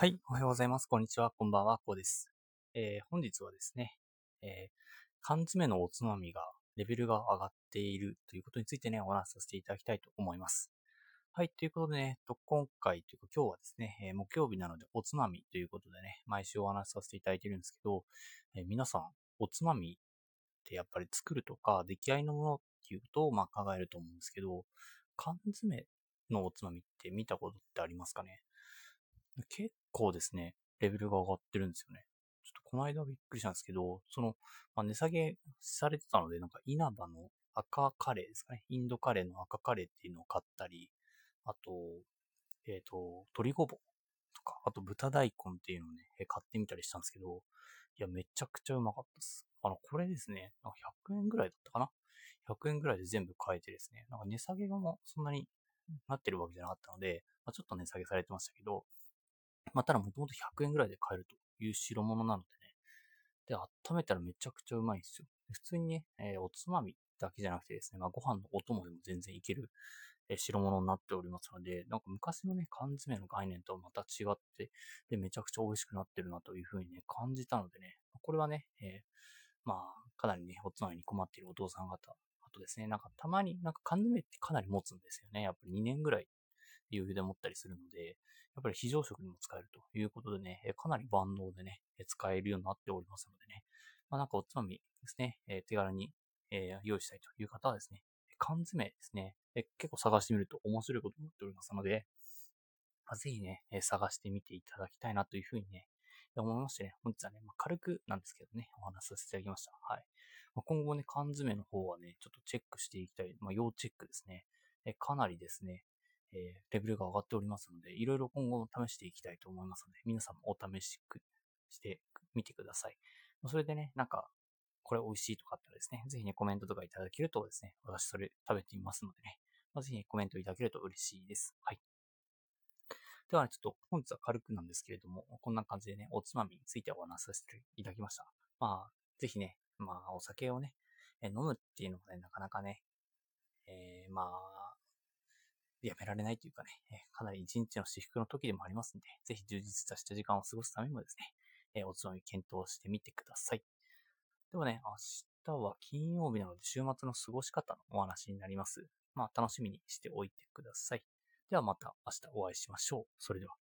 はい、おはようございます。こんにちは。こんばんは。こうです。えー、本日はですね、えー、缶詰のおつまみがレベルが上がっているということについてね、お話しさせていただきたいと思います。はい、ということでね、と今回というか今日はですね、えー、木曜日なのでおつまみということでね、毎週お話しさせていただいてるんですけど、えー、皆さん、おつまみってやっぱり作るとか、出来合いのものっていうと、まあ考えると思うんですけど、缶詰のおつまみって見たことってありますかね？結構ですね、レベルが上がってるんですよね。ちょっとこの間びっくりしたんですけど、その、まあ、値下げされてたので、なんか稲葉の赤カレーですかね。インドカレーの赤カレーっていうのを買ったり、あと、えっ、ー、と、鶏ごぼうとか、あと豚大根っていうのをね、買ってみたりしたんですけど、いや、めちゃくちゃうまかったです。あの、これですね、なんか100円ぐらいだったかな ?100 円ぐらいで全部買えてですね、なんか値下げがもそんなになってるわけじゃなかったので、まあ、ちょっと値下げされてましたけど、まあ、ただもともと100円ぐらいで買えるという代物なのでね。で、温めたらめちゃくちゃうまいんですよ。普通にね、えー、おつまみだけじゃなくてですね、まあ、ご飯のお供でも全然いける、えー、代物になっておりますので、なんか昔のね、缶詰の概念とはまた違って、で、めちゃくちゃ美味しくなってるなというふうにね、感じたのでね、これはね、えー、まあ、かなりね、おつまみに困っているお父さん方、あとですね、なんかたまになんか缶詰ってかなり持つんですよね。やっぱり2年ぐらい余裕で持ったりするので、やっぱり非常食にも使えるということでね、かなり万能でね、使えるようになっておりますのでね、まあなんかおつまみですね、え手軽にえ用意したいという方はですね、缶詰ですね、え結構探してみると面白いことになっておりますので、まあ、ぜひね、探してみていただきたいなというふうにね、思いましてね、本日はね、まあ、軽くなんですけどね、お話しさせていただきました。はい。まあ、今後ね、缶詰の方はね、ちょっとチェックしていきたい、まあ、要チェックですね。えかなりですね、えー、レベルが上がっておりますので、いろいろ今後試していきたいと思いますので、皆さんもお試しくしてみてください。それでね、なんか、これ美味しいとかあったらですね、ぜひね、コメントとかいただけるとですね、私それ食べてみますのでね、まあ、ぜひ、ね、コメントいただけると嬉しいです。はい。では、ね、ちょっと本日は軽くなんですけれども、こんな感じでね、おつまみについてお話しさせていただきました。まあ、ぜひね、まあ、お酒をね、飲むっていうのがね、なかなかね、えー、まあ、やめられないというかね、かなり一日の私服の時でもありますんで、ぜひ充実した時間を過ごすためにもですね、おつまみ検討してみてください。ではね、明日は金曜日なので週末の過ごし方のお話になります。まあ楽しみにしておいてください。ではまた明日お会いしましょう。それでは。